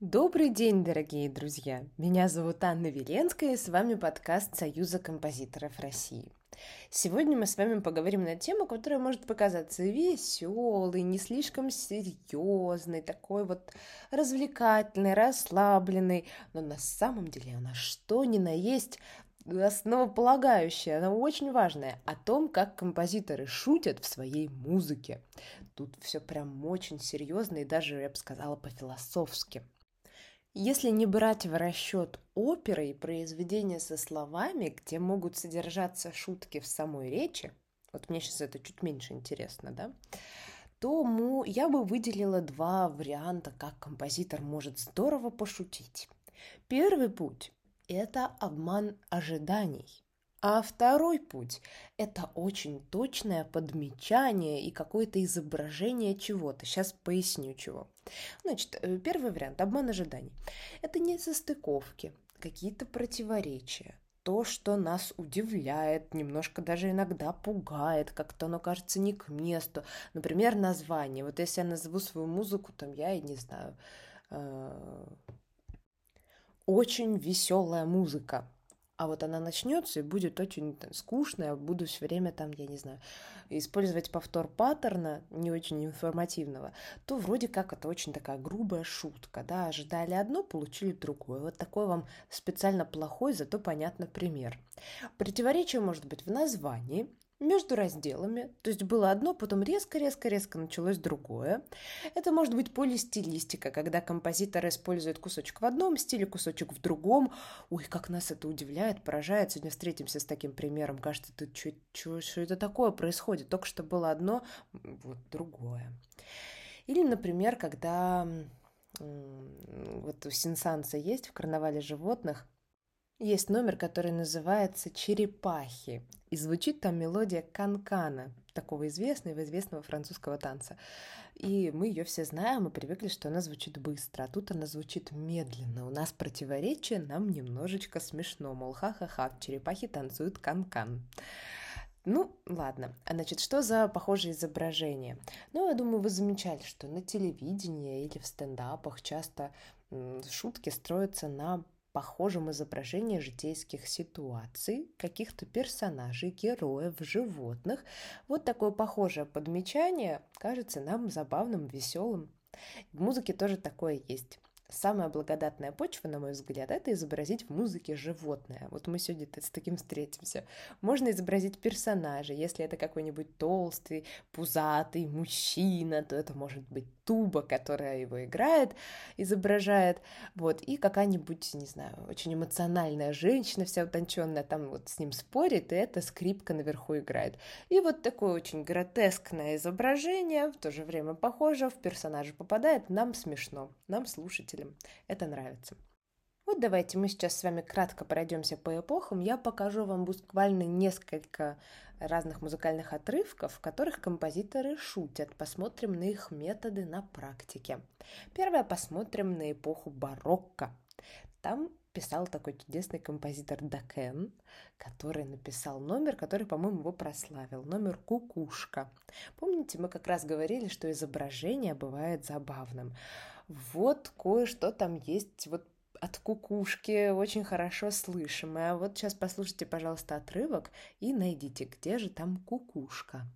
Добрый день, дорогие друзья! Меня зовут Анна Веленская, и с вами подкаст Союза композиторов России. Сегодня мы с вами поговорим на тему, которая может показаться веселой, не слишком серьезной, такой вот развлекательной, расслабленной, но на самом деле она что ни на есть основополагающая, она очень важная, о том, как композиторы шутят в своей музыке. Тут все прям очень серьезно и даже, я бы сказала, по-философски. Если не брать в расчет оперы и произведения со словами, где могут содержаться шутки в самой речи, вот мне сейчас это чуть меньше интересно, да, то я бы выделила два варианта, как композитор может здорово пошутить. Первый путь – это обман ожиданий. А второй путь – это очень точное подмечание и какое-то изображение чего-то. Сейчас поясню чего. Значит, э, первый вариант – обман ожиданий. Это не состыковки, какие-то противоречия, то, что нас удивляет, немножко даже иногда пугает, как-то оно кажется не к месту. Например, название. Вот если я назову свою музыку, там, я и не знаю, э, очень веселая музыка а вот она начнется и будет очень там, скучно, я буду все время там, я не знаю, использовать повтор паттерна, не очень информативного, то вроде как это очень такая грубая шутка, да, ожидали одно, получили другое. Вот такой вам специально плохой, зато понятно пример. Противоречие может быть в названии, между разделами, то есть было одно, потом резко-резко-резко началось другое. Это может быть полистилистика, когда композитор использует кусочек в одном стиле, кусочек в другом. Ой, как нас это удивляет, поражает. Сегодня встретимся с таким примером. Кажется, что, что это такое происходит? Только что было одно, вот другое. Или, например, когда вот у Синсанса есть в карнавале животных – есть номер, который называется «Черепахи», и звучит там мелодия канкана, такого известного, известного французского танца. И мы ее все знаем и привыкли, что она звучит быстро, а тут она звучит медленно. У нас противоречие, нам немножечко смешно, мол, ха-ха-ха, черепахи танцуют канкан. Ну, ладно. А значит, что за похожее изображение? Ну, я думаю, вы замечали, что на телевидении или в стендапах часто шутки строятся на похожем изображении житейских ситуаций, каких-то персонажей, героев, животных. Вот такое похожее подмечание кажется нам забавным, веселым. В музыке тоже такое есть. Самая благодатная почва, на мой взгляд, это изобразить в музыке животное. Вот мы сегодня с таким встретимся. Можно изобразить персонажа. Если это какой-нибудь толстый, пузатый мужчина, то это может быть туба, которая его играет, изображает. Вот. И какая-нибудь, не знаю, очень эмоциональная женщина, вся утонченная, там вот с ним спорит, и эта скрипка наверху играет. И вот такое очень гротескное изображение, в то же время похоже, в персонажа попадает, нам смешно, нам слушателям это нравится. Вот давайте мы сейчас с вами кратко пройдемся по эпохам. Я покажу вам буквально несколько разных музыкальных отрывков, в которых композиторы шутят. Посмотрим на их методы на практике. Первое посмотрим на эпоху барокко. Там писал такой чудесный композитор Дакен, который написал номер, который, по-моему, его прославил. Номер «Кукушка». Помните, мы как раз говорили, что изображение бывает забавным вот кое-что там есть вот от кукушки очень хорошо слышимое. Вот сейчас послушайте, пожалуйста, отрывок и найдите, где же там кукушка.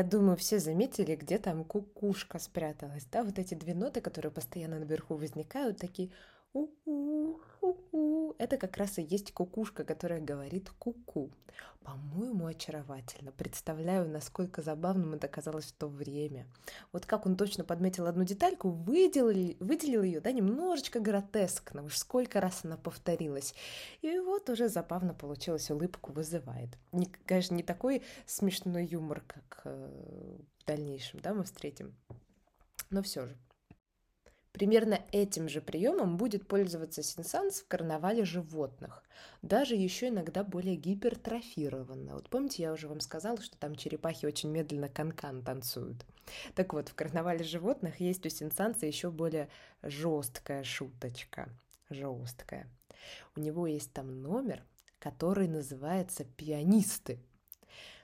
Я думаю, все заметили, где там кукушка спряталась. Да, вот эти две ноты, которые постоянно наверху возникают, такие у-у, у-у. Это как раз и есть кукушка, которая говорит ку-ку. По-моему, очаровательно. Представляю, насколько забавным это казалось в то время. Вот как он точно подметил одну детальку, выделил, выделил ее, да, немножечко гротескно. Уж сколько раз она повторилась. И вот уже забавно получилось, улыбку вызывает. Не, конечно, не такой смешной юмор, как э, в дальнейшем, да, мы встретим. Но все же. Примерно этим же приемом будет пользоваться сенсанс в карнавале животных, даже еще иногда более гипертрофированно. Вот помните, я уже вам сказала, что там черепахи очень медленно канкан -кан танцуют. Так вот, в карнавале животных есть у сенсанса еще более жесткая шуточка. Жесткая. У него есть там номер, который называется «Пианисты».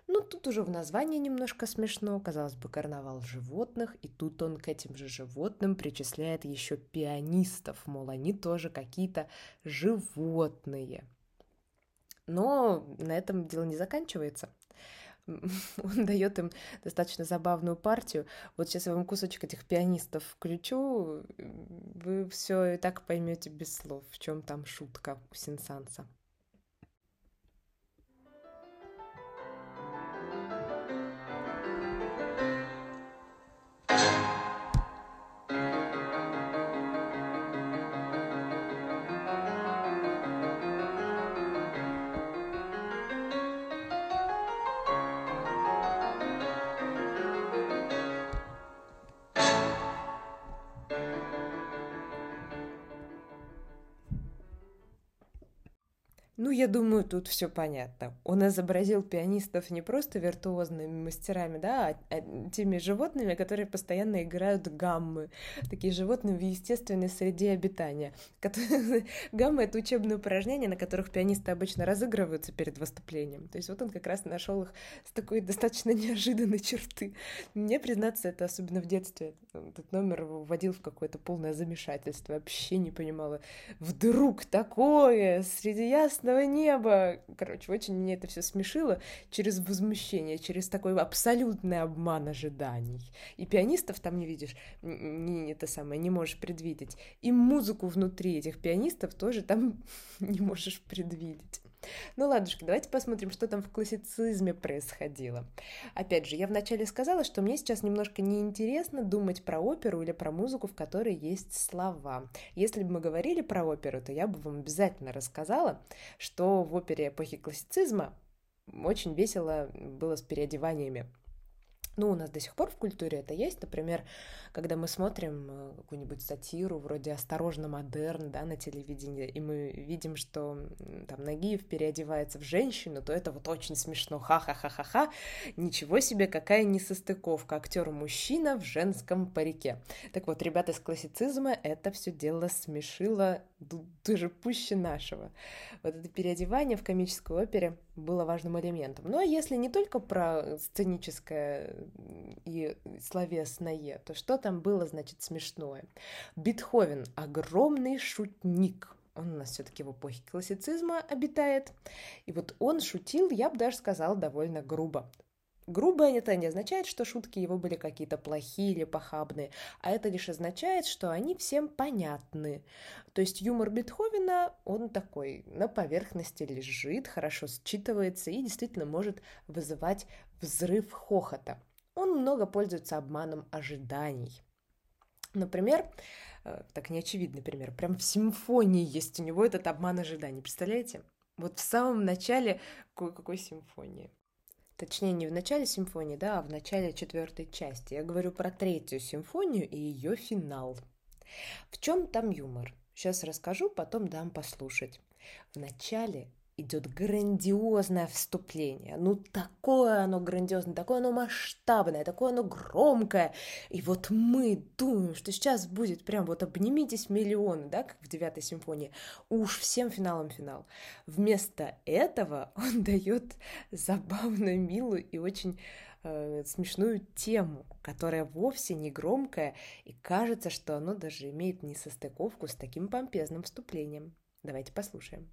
Ну, тут уже в названии немножко смешно, казалось бы, карнавал животных, и тут он к этим же животным причисляет еще пианистов, мол, они тоже какие-то животные. Но на этом дело не заканчивается. Он дает им достаточно забавную партию. Вот сейчас я вам кусочек этих пианистов включу, вы все и так поймете без слов, в чем там шутка у Синсанса. Ну, я думаю, тут все понятно. Он изобразил пианистов не просто виртуозными мастерами, да, а, а теми животными, которые постоянно играют гаммы. Такие животные в естественной среде обитания. Гаммы — это учебные упражнения, на которых пианисты обычно разыгрываются перед выступлением. То есть вот он как раз нашел их с такой достаточно неожиданной черты. Мне, признаться, это особенно в детстве. Этот номер вводил в какое-то полное замешательство. Вообще не понимала. Вдруг такое среди ясного ясного неба. Короче, очень мне это все смешило через возмущение, через такой абсолютный обман ожиданий. И пианистов там не видишь, не это самое, не можешь предвидеть. И музыку внутри этих пианистов тоже там не можешь предвидеть. Ну, ладушки, давайте посмотрим, что там в классицизме происходило. Опять же, я вначале сказала, что мне сейчас немножко неинтересно думать про оперу или про музыку, в которой есть слова. Если бы мы говорили про оперу, то я бы вам обязательно рассказала, что в опере эпохи классицизма очень весело было с переодеваниями ну, у нас до сих пор в культуре это есть. Например, когда мы смотрим э, какую-нибудь сатиру вроде «Осторожно, модерн», да, на телевидении, и мы видим, что там Нагиев переодевается в женщину, то это вот очень смешно. Ха-ха-ха-ха-ха. Ничего себе, какая несостыковка. Актер-мужчина в женском парике. Так вот, ребята из классицизма это все дело смешило даже пуще нашего. Вот это переодевание в комической опере было важным элементом. Ну а если не только про сценическое и словесное, то что там было, значит, смешное? Бетховен — огромный шутник. Он у нас все-таки в эпохе классицизма обитает. И вот он шутил, я бы даже сказала, довольно грубо. Грубое это не означает, что шутки его были какие-то плохие или похабные, а это лишь означает, что они всем понятны. То есть юмор Бетховена, он такой, на поверхности лежит, хорошо считывается и действительно может вызывать взрыв хохота. Он много пользуется обманом ожиданий. Например, э, так неочевидный пример, прям в симфонии есть у него этот обман ожиданий, представляете? Вот в самом начале какой симфонии? Точнее, не в начале симфонии, да, а в начале четвертой части. Я говорю про третью симфонию и ее финал. В чем там юмор? Сейчас расскажу, потом дам послушать. В начале идет грандиозное вступление. Ну, такое оно грандиозное, такое оно масштабное, такое оно громкое. И вот мы думаем, что сейчас будет прям вот обнимитесь миллионы, да, как в девятой симфонии. Уж всем финалом финал. Вместо этого он дает забавную, милую и очень э, смешную тему, которая вовсе не громкая, и кажется, что оно даже имеет несостыковку с таким помпезным вступлением. Давайте послушаем.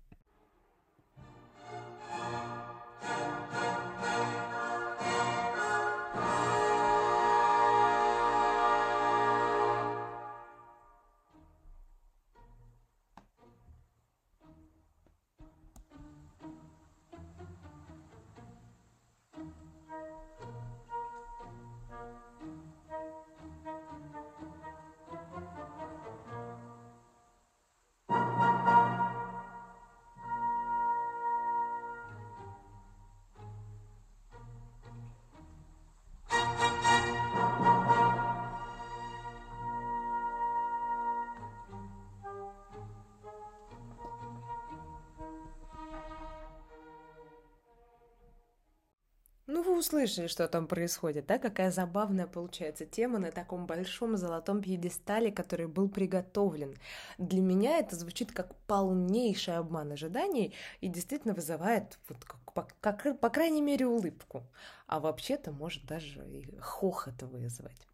Услышали, что там происходит, да? Какая забавная получается тема на таком большом золотом пьедестале, который был приготовлен. Для меня это звучит как полнейший обман ожиданий и действительно вызывает, вот, как, как, по крайней мере, улыбку. А вообще-то может даже и хохот вызвать.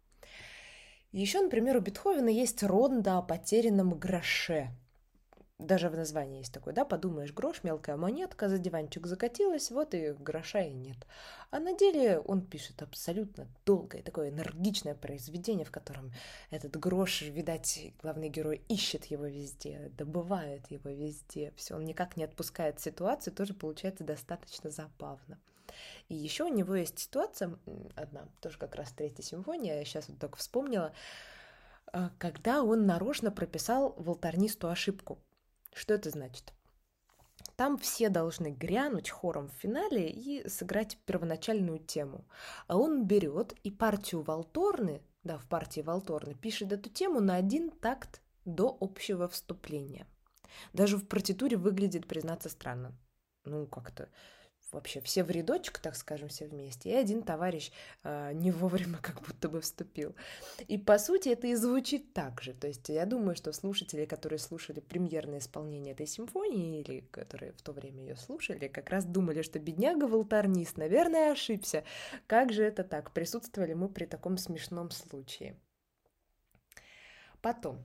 Еще, например, у Бетховена есть ронда о потерянном гроше. Даже в названии есть такое, да, подумаешь, грош, мелкая монетка, за диванчик закатилась, вот и гроша и нет. А на деле он пишет абсолютно долгое, такое энергичное произведение, в котором этот грош, видать, главный герой ищет его везде, добывает его везде, все, он никак не отпускает ситуацию, тоже получается достаточно забавно. И еще у него есть ситуация, одна, тоже как раз третья симфония, я сейчас вот только вспомнила, а, когда он нарочно прописал волторнисту ошибку. Что это значит? Там все должны грянуть хором в финале и сыграть первоначальную тему. А он берет и партию Волторны, да, в партии Волторны, пишет эту тему на один такт до общего вступления. Даже в партитуре выглядит, признаться, странно. Ну, как-то вообще все в рядочек, так скажем, все вместе, и один товарищ э, не вовремя как будто бы вступил. И по сути это и звучит так же. То есть я думаю, что слушатели, которые слушали премьерное исполнение этой симфонии, или которые в то время ее слушали, как раз думали, что бедняга волтарнист, наверное, ошибся. Как же это так? Присутствовали мы при таком смешном случае. Потом,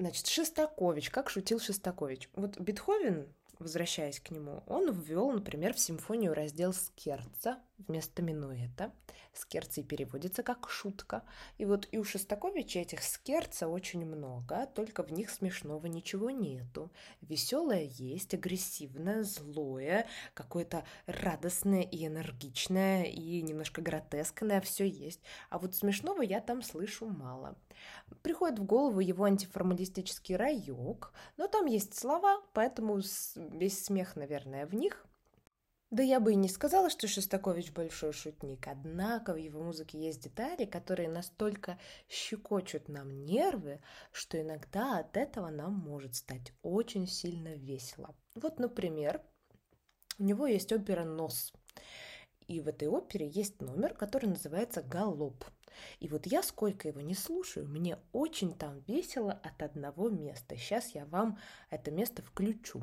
Значит, Шестакович, как шутил Шестакович. Вот Бетховен возвращаясь к нему, он ввел, например, в симфонию раздел скерца вместо минуэта. Скерций переводится как шутка. И вот и у Шостаковича этих скерца очень много, только в них смешного ничего нету. Веселое есть, агрессивное, злое, какое-то радостное и энергичное, и немножко гротескное, все есть. А вот смешного я там слышу мало. Приходит в голову его антиформалистический райок, но там есть слова, поэтому весь смех, наверное, в них. Да я бы и не сказала, что Шостакович большой шутник, однако в его музыке есть детали, которые настолько щекочут нам нервы, что иногда от этого нам может стать очень сильно весело. Вот, например, у него есть опера «Нос», и в этой опере есть номер, который называется «Галоп». И вот я сколько его не слушаю, мне очень там весело от одного места. Сейчас я вам это место включу.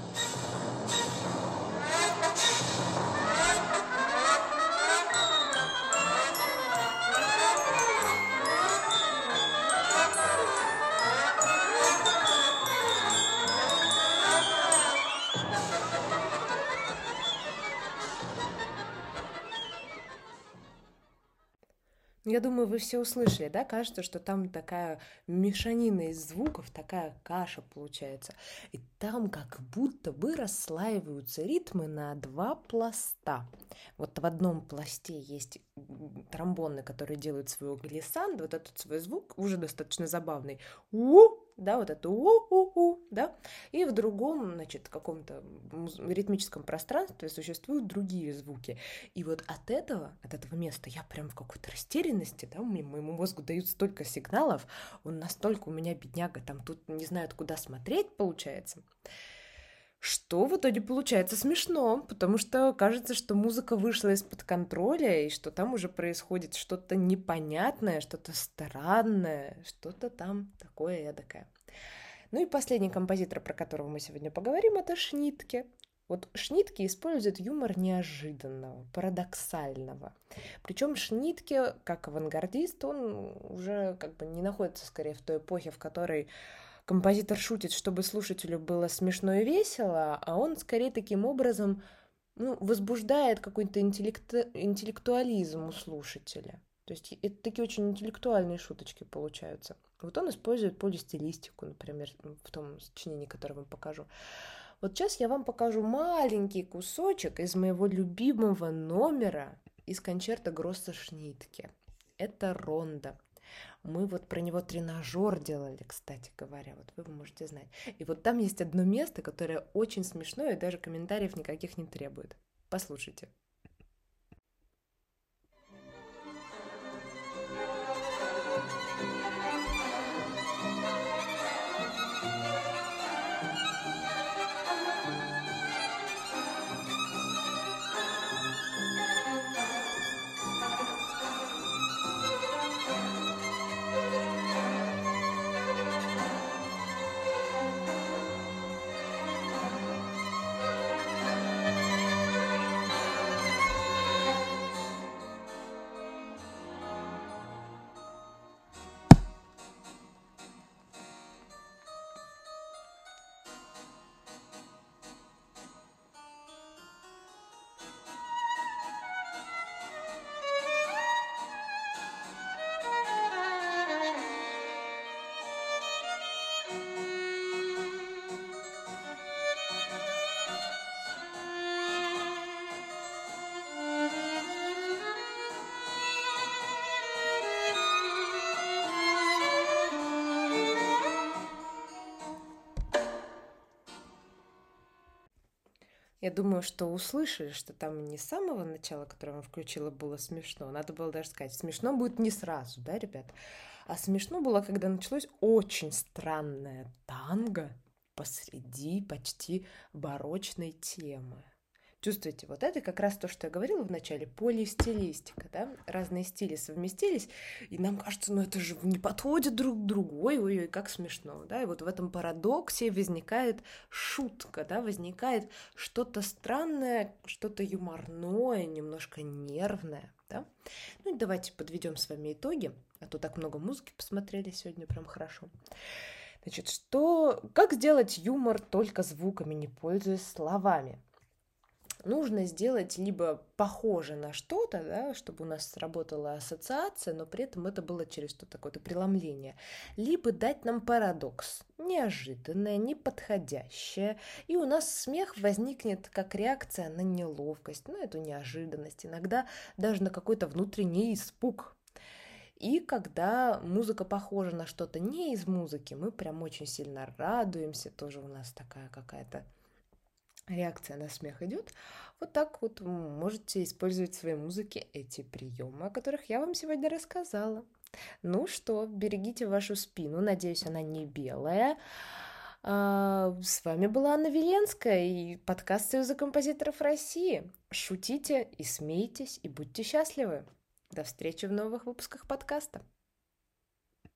Я думаю, вы все услышали, да? Кажется, что там такая мешанина из звуков, такая каша получается. И там как будто бы расслаиваются ритмы на два пласта. Вот в одном пласте есть тромбоны, которые делают свой глиссанд, вот этот свой звук, уже достаточно забавный. У да, вот это у-у-у, да, и в другом, значит, каком-то ритмическом пространстве существуют другие звуки. И вот от этого, от этого места я прям в какой-то растерянности, да, моему мозгу дают столько сигналов, он настолько у меня бедняга, там тут не знает, куда смотреть, получается. Что в итоге получается смешно, потому что кажется, что музыка вышла из-под контроля, и что там уже происходит что-то непонятное, что-то странное, что-то там такое эдакое. Ну и последний композитор, про которого мы сегодня поговорим, это Шнитке. Вот Шнитке использует юмор неожиданного, парадоксального. Причем Шнитке, как авангардист, он уже как бы не находится скорее в той эпохе, в которой композитор шутит, чтобы слушателю было смешно и весело, а он скорее таким образом ну, возбуждает какой-то интеллект... интеллектуализм у слушателя. То есть это такие очень интеллектуальные шуточки получаются. Вот он использует полистилистику, например, в том сочинении, которое вам покажу. Вот сейчас я вам покажу маленький кусочек из моего любимого номера из концерта Гросса Шнитке. Это ронда. Мы вот про него тренажер делали, кстати говоря, вот вы можете знать. И вот там есть одно место, которое очень смешное и даже комментариев никаких не требует. Послушайте. Я думаю, что услышали, что там не с самого начала, которое вам включила, было смешно. Надо было даже сказать, смешно будет не сразу, да, ребят? А смешно было, когда началось очень странное танго посреди почти барочной темы. Чувствуете, вот это как раз то, что я говорила в начале, полистилистика, да? Разные стили совместились, и нам кажется, ну это же не подходит друг к другу, ой-ой-ой, как смешно, да? И вот в этом парадоксе возникает шутка, да, возникает что-то странное, что-то юморное, немножко нервное, да? Ну и давайте подведем с вами итоги, а то так много музыки посмотрели сегодня, прям хорошо. Значит, что, как сделать юмор только звуками, не пользуясь словами? Нужно сделать либо похоже на что-то, да, чтобы у нас сработала ассоциация, но при этом это было через что-то такое-то преломление, либо дать нам парадокс, неожиданное, неподходящее, и у нас смех возникнет как реакция на неловкость, на эту неожиданность, иногда даже на какой-то внутренний испуг, и когда музыка похожа на что-то не из музыки, мы прям очень сильно радуемся, тоже у нас такая какая-то реакция на смех идет, вот так вот можете использовать в своей музыке эти приемы, о которых я вам сегодня рассказала. Ну что, берегите вашу спину, надеюсь, она не белая. А, с вами была Анна Веленская и подкаст Союза композиторов России. Шутите и смейтесь, и будьте счастливы. До встречи в новых выпусках подкаста.